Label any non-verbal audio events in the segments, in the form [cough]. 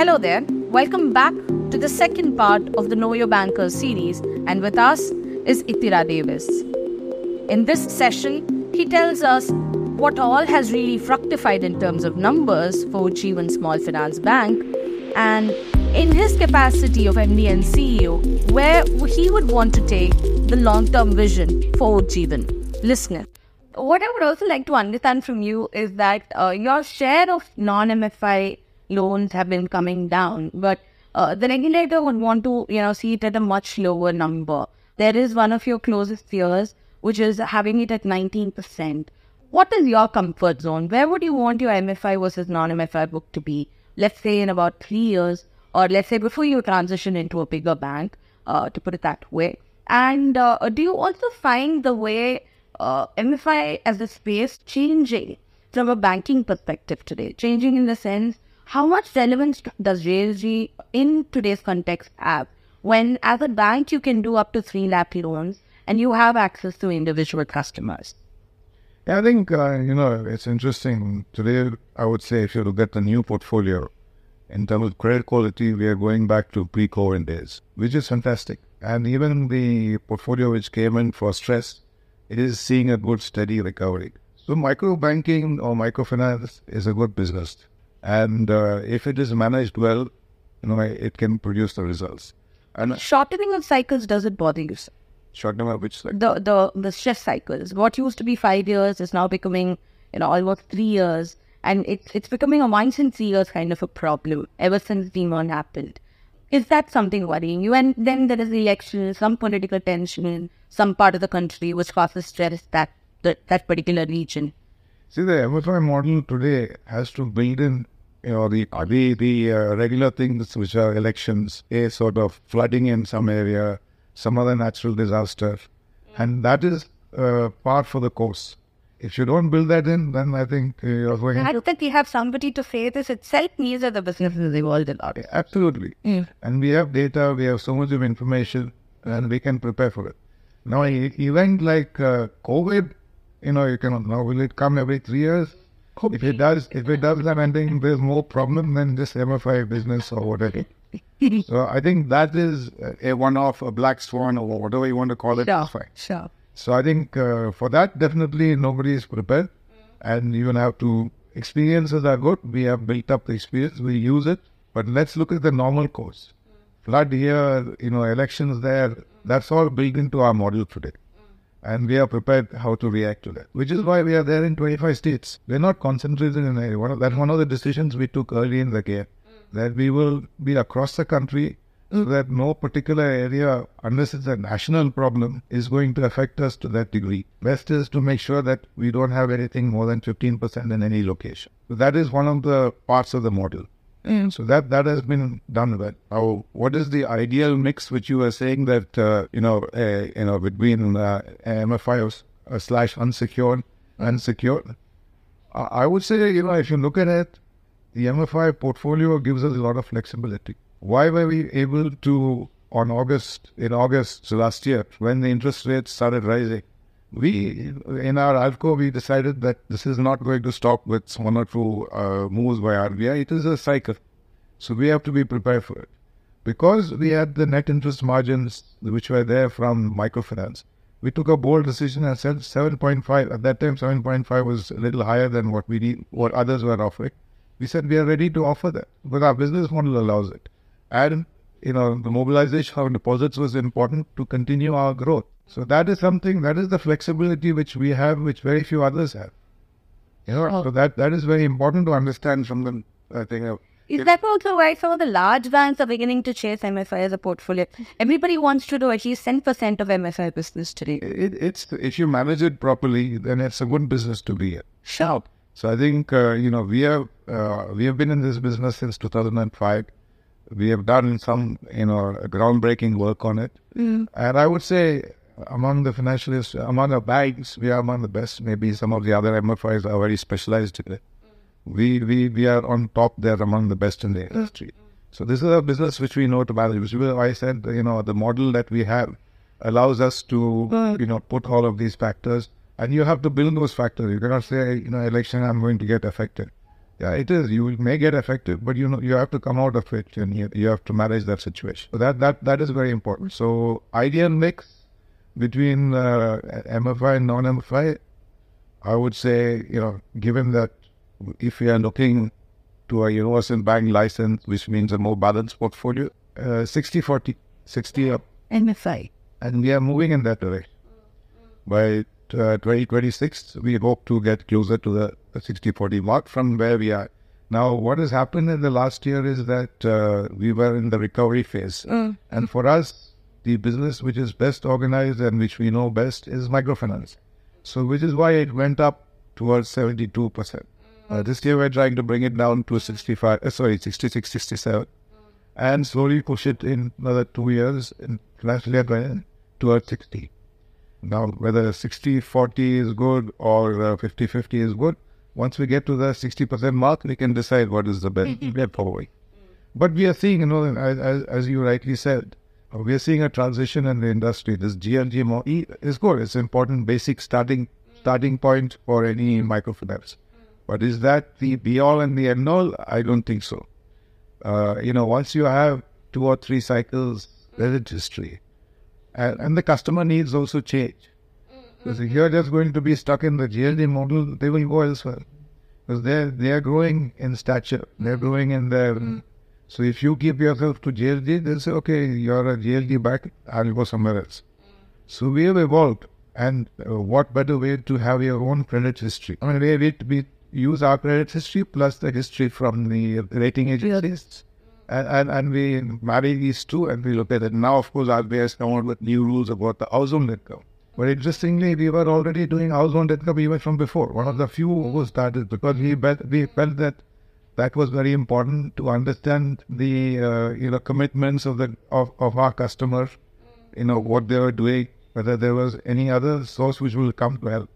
Hello there. Welcome back to the second part of the Know Your Bankers series, and with us is Ittira Davis. In this session, he tells us what all has really fructified in terms of numbers for Ujjivan Small Finance Bank, and in his capacity of MD and CEO, where he would want to take the long-term vision for Ujjivan. Listener, what I would also like to understand from you is that uh, your share of non-MFI loans have been coming down, but uh, the regulator would want to, you know, see it at a much lower number. There is one of your closest peers, which is having it at 19%. What is your comfort zone? Where would you want your MFI versus non-MFI book to be? Let's say in about three years, or let's say before you transition into a bigger bank, uh, to put it that way. And uh, do you also find the way uh, MFI as a space changing from a banking perspective today? Changing in the sense how much relevance does JLG in today's context have when as a bank you can do up to 3 lakh loans and you have access to individual customers? Yeah, I think, uh, you know, it's interesting. Today, I would say if you look at the new portfolio, in terms of credit quality, we are going back to pre-COVID days, which is fantastic. And even the portfolio which came in for stress, it is seeing a good steady recovery. So micro banking or microfinance is a good business and uh, if it is managed well, you know, it can produce the results. And shortening of cycles doesn't bother you, sir. Shortening of which cycle? The the the stress cycles. What used to be five years is now becoming, you know, almost three years, and it's it's becoming a once in three years kind of a problem ever since Demon happened. Is that something worrying you? And then there is the election, some political tension in some part of the country which causes stress that that, that particular region. See, the MFI model today has to build in, you know, the the, the uh, regular things which are elections, a sort of flooding in some area, some other natural disaster, and that is uh, part for the course. If you don't build that in, then I think you're going. I think we have somebody to say this itself means that the business is evolved a lot. Absolutely, Mm. and we have data, we have so much of information, and we can prepare for it. Now, an event like uh, COVID, you know, you cannot know will it come every three years? If it does, if it does, then I think there's more problem than this MFI business or whatever. so I think that is a one-off, a black swan, or whatever you want to call it. Sure, sure. So I think uh, for that, definitely nobody is prepared, and you will have to. Experiences are good. We have built up the experience. We use it, but let's look at the normal course. Flood here, you know, elections there. That's all built into our model today, and we are prepared how to react to that. Which is why we are there in 25 states. We're not concentrated in any one. Of, that's one of the decisions we took early in the game. Mm. That we will be across the country so mm. that no particular area, unless it's a national problem, is going to affect us to that degree. Best is to make sure that we don't have anything more than 15% in any location. So that is one of the parts of the model. So that that has been done well. Now, what is the ideal mix which you were saying that uh, you know uh, you know between uh, MFI uh, slash unsecured and secured? I I would say you know if you look at it, the MFI portfolio gives us a lot of flexibility. Why were we able to, on August, in August last year, when the interest rates started rising, we, in our ALCO, we decided that this is not going to stop with one or two uh, moves by RBI. It is a cycle. So we have to be prepared for it. Because we had the net interest margins which were there from microfinance, we took a bold decision and said 7.5. At that time, 7.5 was a little higher than what we need, what others were offering. We said we are ready to offer that, but our business model allows it. And you know, the mobilization of deposits was important to continue our growth. So that is something that is the flexibility which we have, which very few others have. You know, Oh. so that that is very important to understand from the I think. Uh, Is that also why some of the large banks are beginning to chase MFI as a portfolio? Everybody wants to do at least 10% of MFI business today. it, it's if you manage it properly, then it's a good business to be in. Sure. So I think uh, you know we have uh, we have been in this business since 2005. We have done some you know groundbreaking work on it, and I would say among the financial ins- among the banks we are among the best. Maybe some of the other MFIs are very specialized in it. Mm. We we we are on top there among the best in the industry. Mm. So this is a business which we know to manage. Which is why I said you know the model that we have allows us to you know put all of these factors, and you have to build those factors. You cannot say you know election I'm going to get affected. Yeah, it is. You may get affected, but you know you have to come out of it, and you, you have to manage that situation. So that that that is very important. So ideal mix between uh, MFI and non-MFI, I would say, you know, given that if we are looking to a universal bank license, which means a more balanced portfolio, uh, 60 40, 60 up. MFI. And we are moving in that direction. By uh, 2026, we hope to get closer to the 60 40 mark from where we are. Now, what has happened in the last year is that uh, we were in the recovery phase. Mm. And for us, the business which is best organized and which we know best is microfinance. So, which is why it went up towards 72%. Uh, this year, we're trying to bring it down to 65, uh, sorry, 66, 67, and slowly push it in another two years in 20 towards 60. Now, whether 60 40 is good or 50 50 is good, once we get to the 60% mark, we can decide what is the best [laughs] way forward. But we are seeing, you know, as, as you rightly said, we are seeing a transition in the industry. This JLG model is good. It's an important basic starting starting point for any hmm. microfinance. But is that the be all and the end all? I don't think so. Uh, you know, once you have two or three cycles credit history, and, and the customer needs also change. Hmm. Because if you're just going to be stuck in the JLG model, they will go elsewhere. Because they're, they are growing in stature, they're hmm. growing in their. So if you keep yourself to JLG, they'll say, okay, you're a JLG back, I'll go somewhere else. So we have evolved. And uh, what better way to have your own credit history? I mean, we, we, we use our credit history plus the history from the rating agencies. And, and, and we marry these two and we look at it. Now, of course, RBI has come out with new rules about the household income. But interestingly, we were already doing household income even from before. One of the few who started because we, bet, we felt that that was very important to understand the uh, you know commitments of the of, of our customers, you know what they were doing, whether there was any other source which will come to help.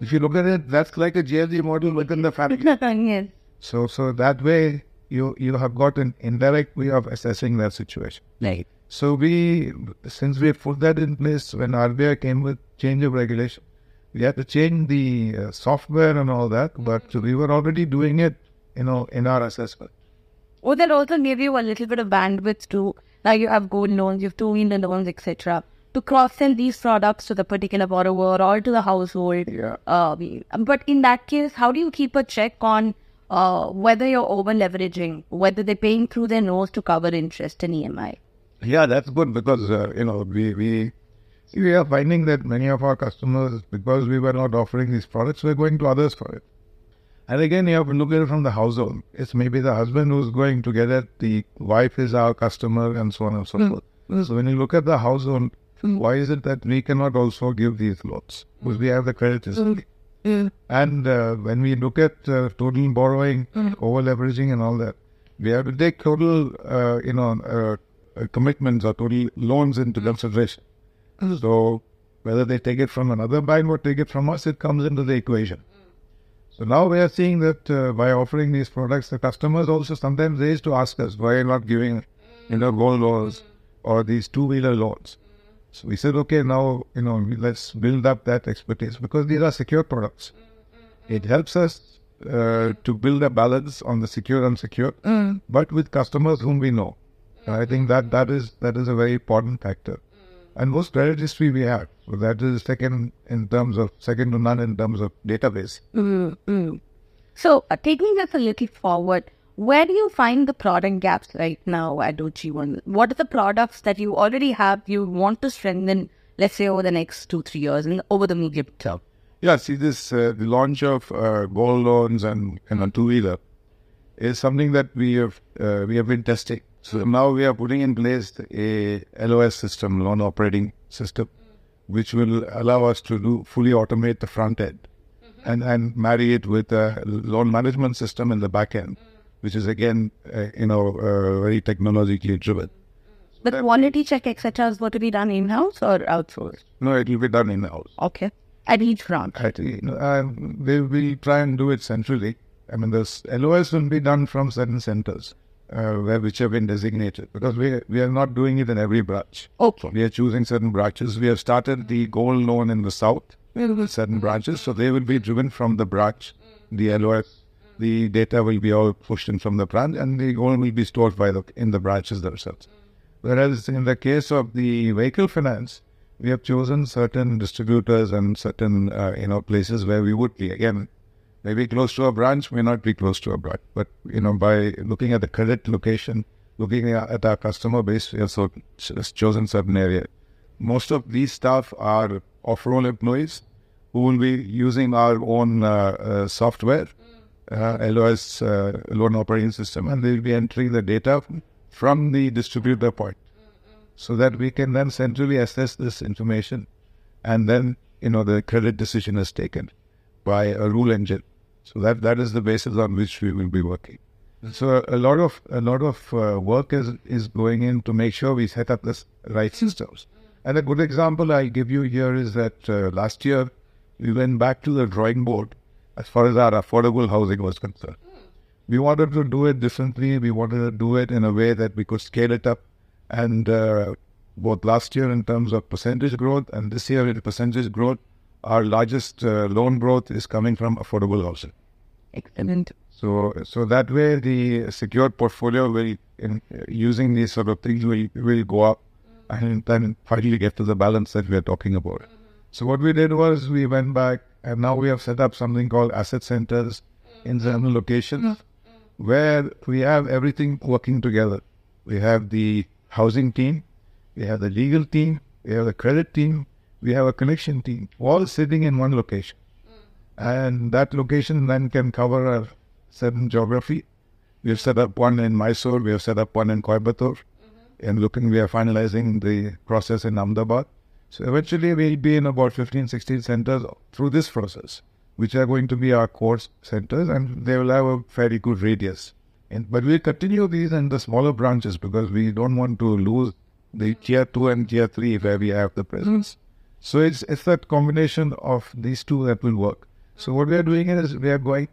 If you look at it, that's like a JLG model within the family. [laughs] yes. So so that way you you have got an indirect way of assessing that situation. Right. So we since we put that in place when RBI came with change of regulation, we had to change the uh, software and all that, but we were already doing it, you know, in our assessment. Or that also gave you a little bit of bandwidth to now you have gold loans, you have two wheeler loans, etc. To cross sell these products to the particular borrower or to the household. Yeah. Um, but in that case, how do you keep a check on uh, whether you're over leveraging, whether they're paying through their nose to cover interest and EMI? Yeah, that's good because uh, you know we we we are finding that many of our customers because we were not offering these products, we're going to others for it. And again, you have to look at it from the household. It's maybe the husband who's going to get it, the wife is our customer, and so on and so forth. So when you look at the household, why is it that we cannot also give these loans? Because we have the credit history. And uh, when we look at uh, total borrowing, over leveraging, and all that, we have to take total, uh, you know, uh, uh, commitments or total loans into consideration. So whether they take it from another bank or take it from us, it comes into the equation. So now we are seeing that uh, by offering these products, the customers also sometimes they used to ask us why are not giving, you know, gold loans or these two-wheeler loans. So we said, okay, now you know, let's build up that expertise because these are secure products. It helps us uh, to build a balance on the secure and secure, but with customers whom we know. I think that that is that is a very important factor. And most credit history we have, so that is second in terms of second to none in terms of database. Mm-hmm. So, uh, taking this a little forward, where do you find the product gaps right now at Ujjivan? What are the products that you already have you want to strengthen, let's say, over the next two, three years and over the medium term? Yeah, see this uh, the launch of uh, gold loans and and a two wheeler is something that we have uh, we have been testing. So now we are putting in place a LOS system, loan operating system, which will allow us to do fully automate the front end and and marry it with a loan management system in the back end, which is again uh, you know uh, very technologically driven. The quality check, etc., is going to be done in house or outsourced? No, it will be done in house. Okay. At each branch. I think, you know, they will try and do it centrally. I mean, this LOS will be done from certain centers, uh, Uh, where which have been designated, because we we are not doing it in every branch. Okay. We are choosing certain branches. We have started the gold loan in the south, certain mm. branches, so they will be driven from the branch, the LOS, the data will be all pushed in from the branch and the gold will be stored by the, in the branches themselves. Mm. Whereas in the case of the vehicle finance, we have chosen certain distributors and certain uh, you know places where we would be again maybe close to a branch? May not be close to a branch but you know by looking at the credit location looking at our customer base we have so, chosen certain area. Most of these staff are off-roll employees who will be using our own uh, uh, software uh, LOS uh, loan operating system and they'll be entering the data from the distributor point. So that we can then centrally assess this information and then you know the credit decision is taken by a rule engine. So that that is the basis on which we will be working. So a lot of a lot of uh, work is is going in to make sure we set up the right systems. And a good example i give you here is that uh, last year we went back to the drawing board as far as our affordable housing was concerned. We wanted to do it differently. We wanted to do it in a way that we could scale it up. And uh, both last year in terms of percentage growth and this year in percentage growth, our largest uh, loan growth is coming from affordable housing. Excellent. So, so that way the secured portfolio will, in using these sort of things, will will go up, and then finally get to the balance that we are talking about. So what we did was we went back, and now we have set up something called asset centers in certain locations, where we have everything working together. We have the housing team, we have the legal team, we have the credit team, we have a connection team, all sitting in one location. Mm. And that location then can cover a certain geography. We have set up one in Mysore, we have set up one in Coimbatore. Mm-hmm. And looking, we are finalizing the process in Ahmedabad. So eventually we'll be in about 15, 16 centers through this process, which are going to be our core centers and they will have a fairly good radius. And, but we'll continue these in the smaller branches because we don't want to lose the mm-hmm. tier two and tier three where we have the presence. So it's it's that combination of these two that will work. So what we are doing is we are going,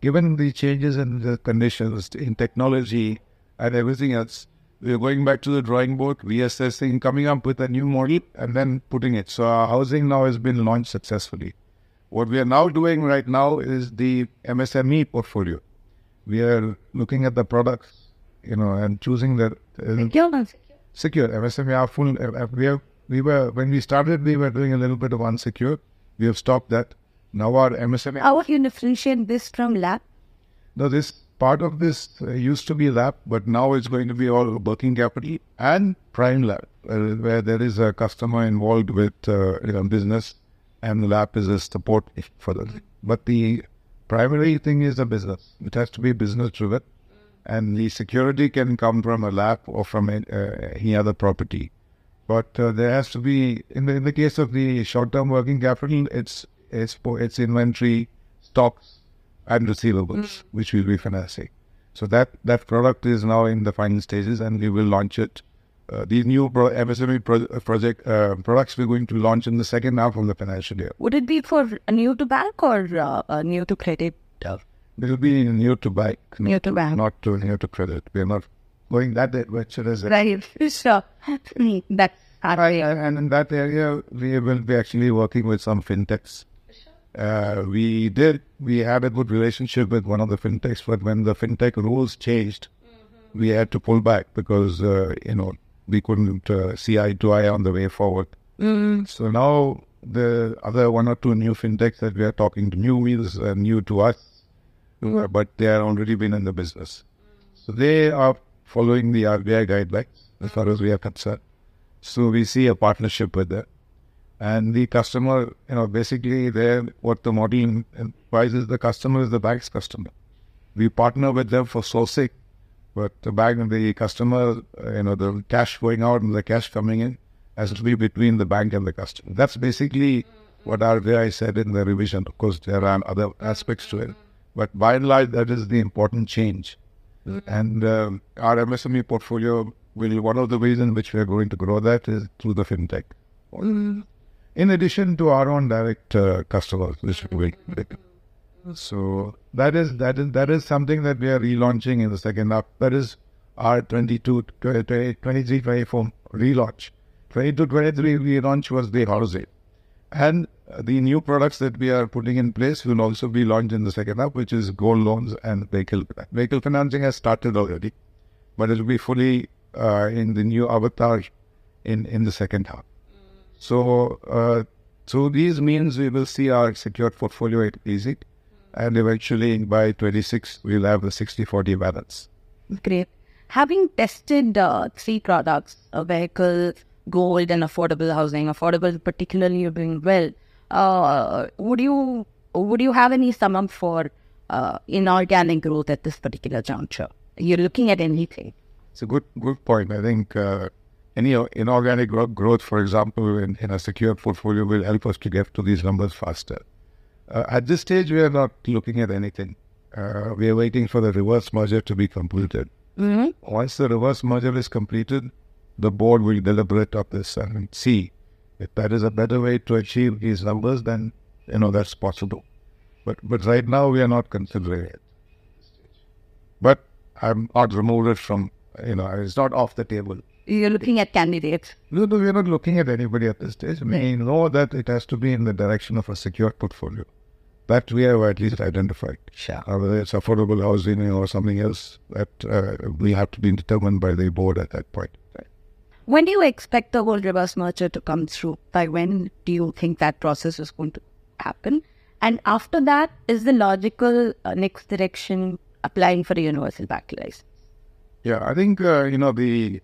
given the changes in the conditions in technology and everything else, we are going back to the drawing board, reassessing, coming up with a new model, and then putting it. So our housing now has been launched successfully. What we are now doing right now is the MSME portfolio we are looking at the products, you know, and choosing the uh, Secure. secure MSME are full. Uh, we have we were when we started, we were doing a little bit of unsecured. We have stopped that. Now our MSME. How you differentiate this from LAP? No, this part of this uh, used to be LAP, but now it's going to be all working capital and prime LAP, uh, where there is a customer involved with uh, you know, business, and the LAP is a support for that. But the primary thing is a business. It has to be business driven, and the security can come from a LAP or from uh, any other property. But uh, there has to be in the in the case of the short term working capital, it's it's it's inventory, stocks, and receivables, which we'll be financing. So that that product is now in the final stages, and we will launch it. Uh, these new pro- MSME pro- project uh, products we're going to launch in the second half of the financial year. Would it be for new to bank or uh, uh, new to credit? It will be new to bank, New to bank. not to new to credit. We're not going that adventure as Right. Sure. That's Right, and and in that area, we will be actually working with some fintechs. Uh, we did, we had a good relationship with one of the fintechs, but when the fintech rules changed, we had to pull back because, uh, you know, we couldn't uh, see eye to eye on the way forward. So now the other one or two new fintechs that we are talking to, new wheels are new to us, uh, but they are already been in the business. So they are following the RBI guidelines as far as we are concerned. So we see a partnership with them. And the customer, you know, basically there, what the model implies is the customer is the bank's customer. We partner with them for sourcing, but the bank, and the customer, you know, the cash going out and the cash coming in has to be between the bank and the customer. That's basically what RBI said in the revision. Of course, there are other aspects to it, but by and large, that is the important change. And um, our MSME portfolio will, one of the ways in which we are going to grow that is through the fintech. In addition to our own direct uh, customers, which we So that is that is that is something that we are relaunching in the second half. That is our 22, 20, 23, 24 relaunch. 22, 23 relaunch was the housing. And uh, the new products that we are putting in place will also be launched in the second half, which is gold loans and vehicle vehicle financing has started already, but it will be fully uh, in the new avatar in in the second half. So uh, through these means, we will see our secured portfolio increasing, and eventually by 26 we'll have the 60-40 balance. Great. Having tested uh, three products, a vehicle, gold, and affordable housing, affordable particularly you're doing well. Uh, would you would you have any sum up for uh, inorganic growth at this particular juncture? You're looking at anything. It's a good good point. I think uh, any inorganic growth, growth, for example, in, in a secure portfolio will help us to get to these numbers faster. Uh, at this stage, we are not looking at anything. Uh, we are waiting for the reverse merger to be completed. Mm-hmm. Once the reverse merger is completed, the board will deliberate of this and see if that is a better way to achieve these numbers. Then you know that's possible. But but right now we are not considering it. But I'm not removed it from you know it's not off the table. You're looking at candidates. No, no, we're not looking at anybody at this stage. We know that it has to be in the direction of a secure portfolio. That we have at least identified. Sure. Uh, whether it's affordable housing or something else, that uh, will have to be determined by the board at that point. When do you expect the whole reverse merger to come through? By when do you think that process is going to happen? And after that, is the logical uh, next direction applying for a universal bank license? Yeah, I think uh, you know the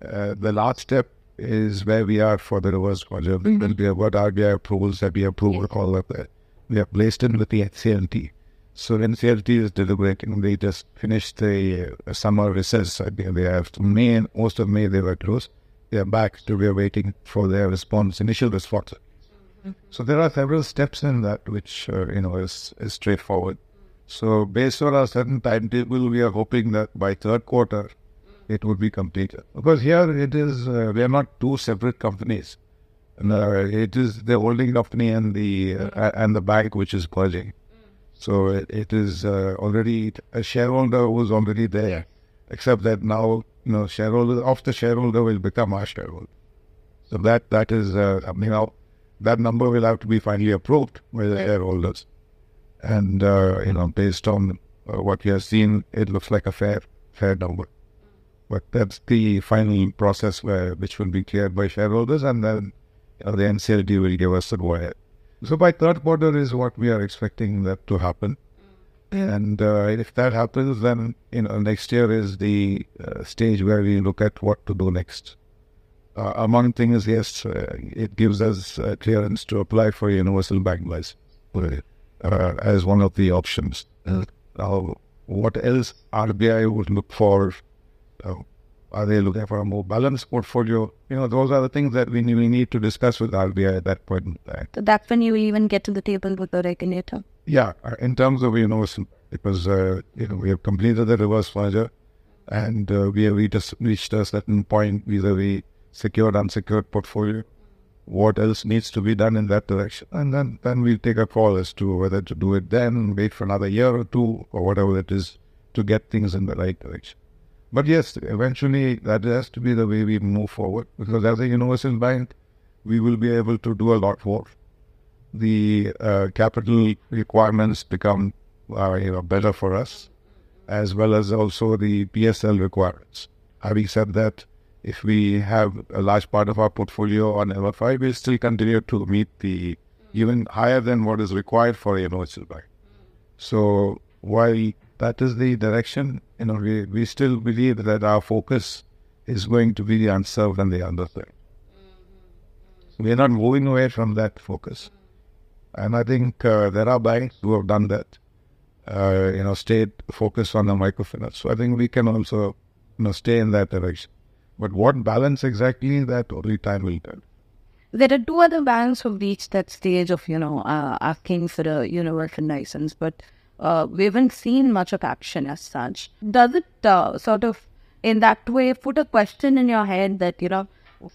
uh, the last step is where we are for the reverse merger. Mm-hmm. We have got RBI approvals, SEBI approval, yes. all of that. We are placed in with the NCLT. So NCLT is deliberating. They just finished the uh, summer recess. I think they have May, most of May they were closed. They are back. So we are waiting for their response, initial response. Mm-hmm. So there are several steps in that which uh, you know is, is straightforward. So based on a certain timetable, we are hoping that by third quarter it would be completed. Because here it is, uh, we are not two separate companies. Uh, it is the holding company and the uh, and the bank which is merging. So it, it is uh, already a shareholder who's already there, except that now you know shareholder of the shareholder will become our shareholder. So that that is uh, you know that number will have to be finally approved by the shareholders, and uh, you know based on uh, what we have seen, it looks like a fair fair number. But that's the final process where which will be cleared by shareholders, and then you know, the NCLT will give us the go ahead. So by third quarter is what we are expecting that to happen. And uh, if that happens, then you know next year is the uh, stage where we look at what to do next. Uh, among things, yes, uh, it gives us clearance to apply for universal bank license uh, as one of the options. Now, what else RBI would look for uh, are they looking for a more balanced portfolio? You know, those are the things that we need, we need to discuss with RBI at that point in time. So that's when you even get to the table with the regulator. Yeah, uh, in terms of universal, because uh, you know we have completed the reverse merger, and uh, we have reached, reached a certain point vis-a-vis secured unsecured portfolio. What else needs to be done in that direction, and then then we'll take a call as to whether to do it then, wait for another year or two, or whatever it is, to get things in the right direction. But yes, eventually that has to be the way we move forward because as a universal bank, we will be able to do a lot more. The uh, capital requirements become uh, you know, better for us, as well as also the PSL requirements. Having said that, if we have a large part of our portfolio on MFI, we'll still continue to meet the even higher than what is required for a universal bank. So while that is the direction. You know, we, we still believe that our focus is going to be the unserved and the underserved. We are not moving away from that focus. And I think uh, there are banks who have done that, uh, you know, stayed focused on the microfinance. So I think we can also, you know, stay in that direction. But what balance exactly, that only time will tell. There are two other banks who reached that stage of, you know, uh, asking for a universal license, but uh, we haven't seen much of action as such. Does it uh, sort of, in that way, put a question in your head that, you know,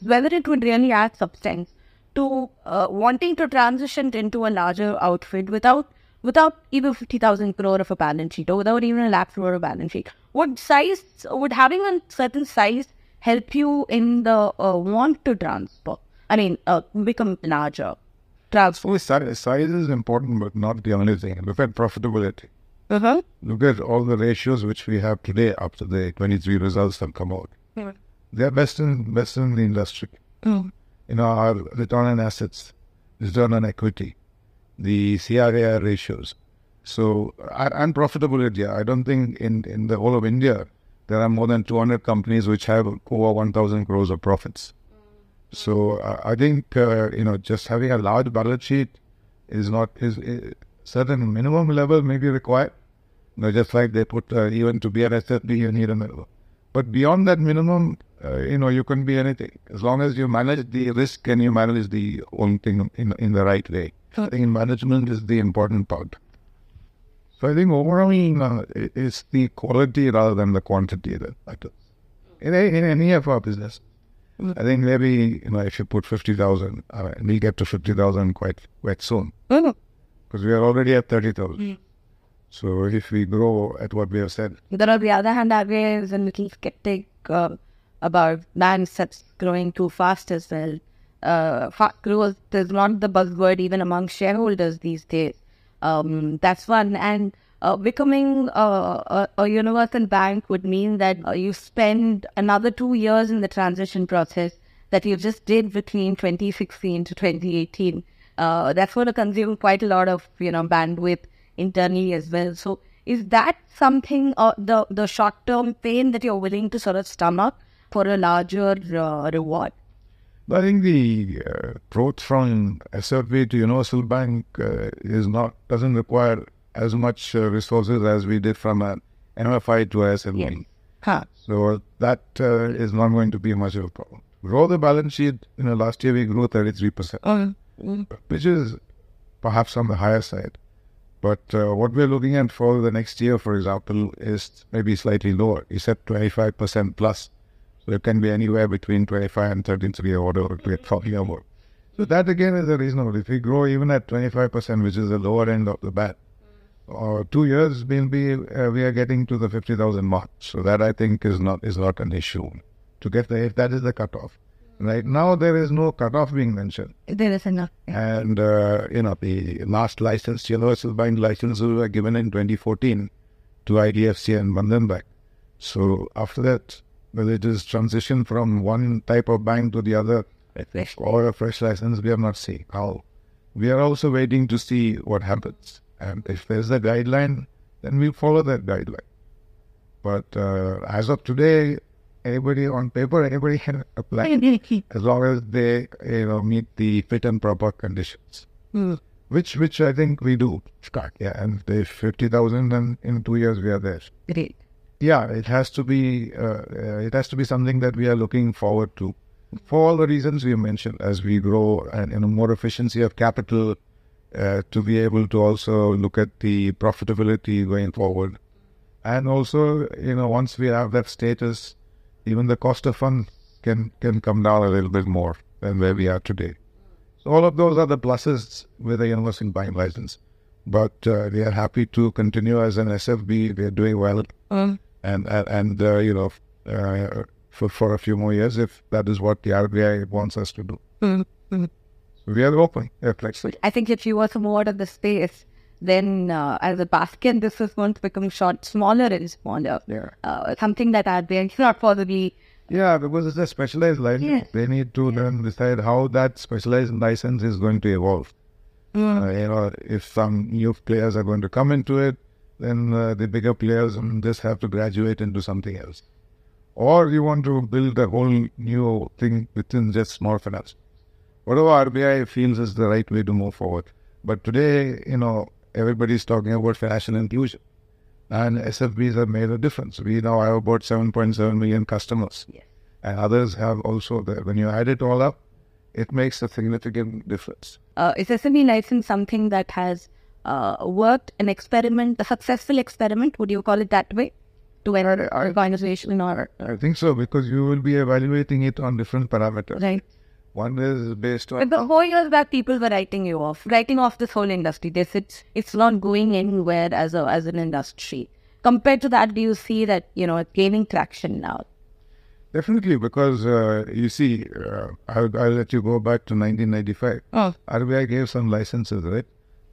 whether it would really add substance to uh, wanting to transition into a larger outfit without without even 50,000 crore of a balance sheet or without even a lakh crore of balance sheet? Would size, would having a certain size help you in the uh, want to transfer? I mean, uh, become larger? Transform. Size, size is important, but not the only thing. Look at profitability. Uh-huh. Look at all the ratios which we have today after the 23 results have come out. Mm. They are best in, best in the industry. Mm. You know, our return on assets, return on equity, the CRAR ratios. So, and and profitability. I don't think in, in the whole of India, there are more than 200 companies which have over 1,000 crores of profits. So, uh, I think, uh, you know, just having a large balance sheet is not, is, is certain minimum level may be required. You know, just like they put, uh, even to be an SFB, you need a minimum. But beyond that minimum, uh, you know, you can be anything as long as you manage the risk and you manage the whole thing in in the right way. I think management is the important part. So I think overall, uh, it's the quality rather than the quantity that matters. In, a, in any of our business, I think maybe you know if you put fifty thousand, uh, we'll get to fifty thousand quite quite soon Mm. because we are already at thirty thousand. So if we grow at what we have said, But on the other hand, RBI is a little skeptic uh, about banks that's growing too fast as well. Uh, fast growth is not the buzzword even among shareholders these days. Um, that's one. And uh, becoming uh, a, a universal bank would mean that uh, you spend another two years in the transition process that you just did between 2016 to 2018. Uh, that's going to consume quite a lot of you know bandwidth internally as well. So is that something uh, the the short term pain that you're willing to sort of stomach for a larger reward? I think the growth from SFB to Universal Bank is not doesn't require as much uh, resources as we did from an MFI to SFB. Huh. So that uh, is not going to be much of a problem. Grow the balance sheet. You know, last year we grew 33 percent, Um, mm, which is perhaps on the higher side. But uh, what we're looking at for the next year, for example, is maybe slightly lower. We said 25 percent plus. So it can be anywhere between 25 and 33 or whatever we're talking about. So that again is a reasonable. If we grow even at 25%, which is the lower end of the band, or two years we'll be uh, we are getting to the 50,000 mark. So that I think is not is not an issue to get there if that is the cutoff. Right now there is no cutoff being mentioned, there is enough. and uh, you know the last license, universal bank licenses were given in 2014 to IDFC and Bandhan Bank. So after that, whether it is transition from one type of bank to the other or a fresh license, we have not seen how. We are also waiting to see what happens. And if there's a guideline, then we follow that guideline. But uh, as of today, anybody on paper, anybody can apply as long as they you know meet the fit and proper conditions. Mm. Which which I think we do. Start. Yeah, and the fifty thousand and in two years we are there. Great. Yeah, it has to be uh, uh, it has to be something that we are looking forward to, for all the reasons we mentioned. As we grow and you know more efficiency of capital, uh, to be able to also look at the profitability going forward, and also you know once we have that status, even the cost of funds can can come down a little bit more than where we are today. So all of those are the pluses with a universal bank license. But uh, we are happy to continue as an SFB. We are doing well Um, and and, and uh, you know uh, for for a few more years if that is what the RBI wants us to do. mm, mm. We are open, yeah, flexible. I think if you were to move of the space, then uh, as a basket, this is going to become short, smaller and smaller. Yeah, Uh, something that RBI cannot possibly. yeah, because it's a specialized license. They need to then decide how that specialized license is going to evolve. Mm. Uh, you know, if some new players are going to come into it, then uh, the bigger players just have to graduate into something else. Or you want to build a whole new thing within just small finance. Whatever RBI feels is the right way to move forward. But today, you know, everybody's talking about financial inclusion. And SFBs have made a difference. We now have about 7.7 million customers. Yes. And others have also there. When you add it all up, it makes a significant difference. Uh, is SME license something that has uh, worked, an experiment, a successful experiment? Would you call it that way? To an organization or I think so because you will be evaluating it on different parameters. right? One is based on But the whole years back, people were writing you off, writing off this whole industry. They said it's not going anywhere as a as an industry. Compared to that, do you see that you know it's gaining traction now? Definitely, because uh, you see, uh, I'll, I'll let you go back to 1995. Oh. RBI gave some licenses, right?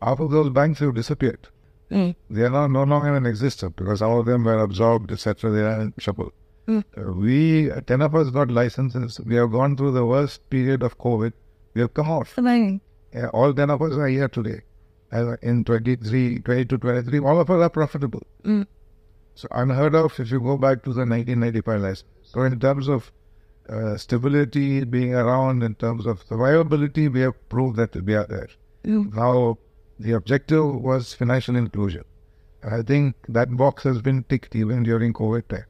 Half of those banks have disappeared. Mm. They are now no longer in existence because some of them were absorbed, etc. They are in trouble. Mm. Uh, we, uh, 10 of us got licenses. We have gone through the worst period of COVID. We have come out. Amazing. Yeah, all 10 of us are here today. In 23, 22, 23, all of us are profitable. Mm. So unheard of if you go back to the 1995 license. So in terms of uh, stability being around, in terms of survivability, we have proved that we are there. Mm. Now, the objective was financial inclusion. I think that box has been ticked even during COVID time.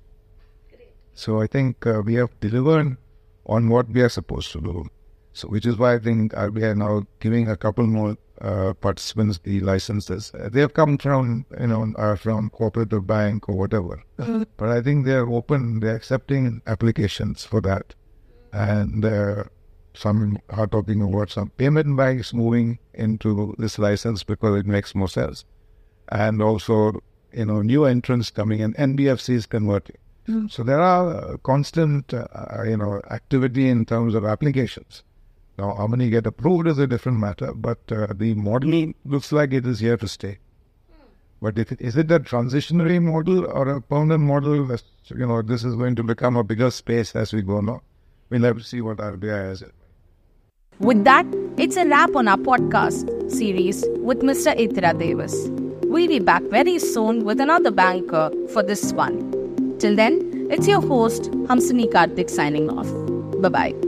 So I think uh, we have delivered on what we are supposed to do. So which is why I think we are now giving a couple more uh, participants the licenses. Uh, they have come from you know uh, from cooperative bank or whatever, but I think they are open. They are accepting applications for that, and uh, some are talking about some payment banks moving into this license because it makes more sense, and also you know new entrants coming in, NBFCs converting. So there are uh, constant, uh, you know, activity in terms of applications. Now, how many get approved is a different matter, but uh, the model looks like it is here to stay. But if it, is it a transitionary model or a permanent model? That's, you know, this is going to become a bigger space as we go along. We'll have to see what RBI has. With that, it's a wrap on our podcast series with Mr. Ittira Davis. We'll be back very soon with another banker for this one. Till then, it's your host, Hamsini Karthik signing off. Bye bye.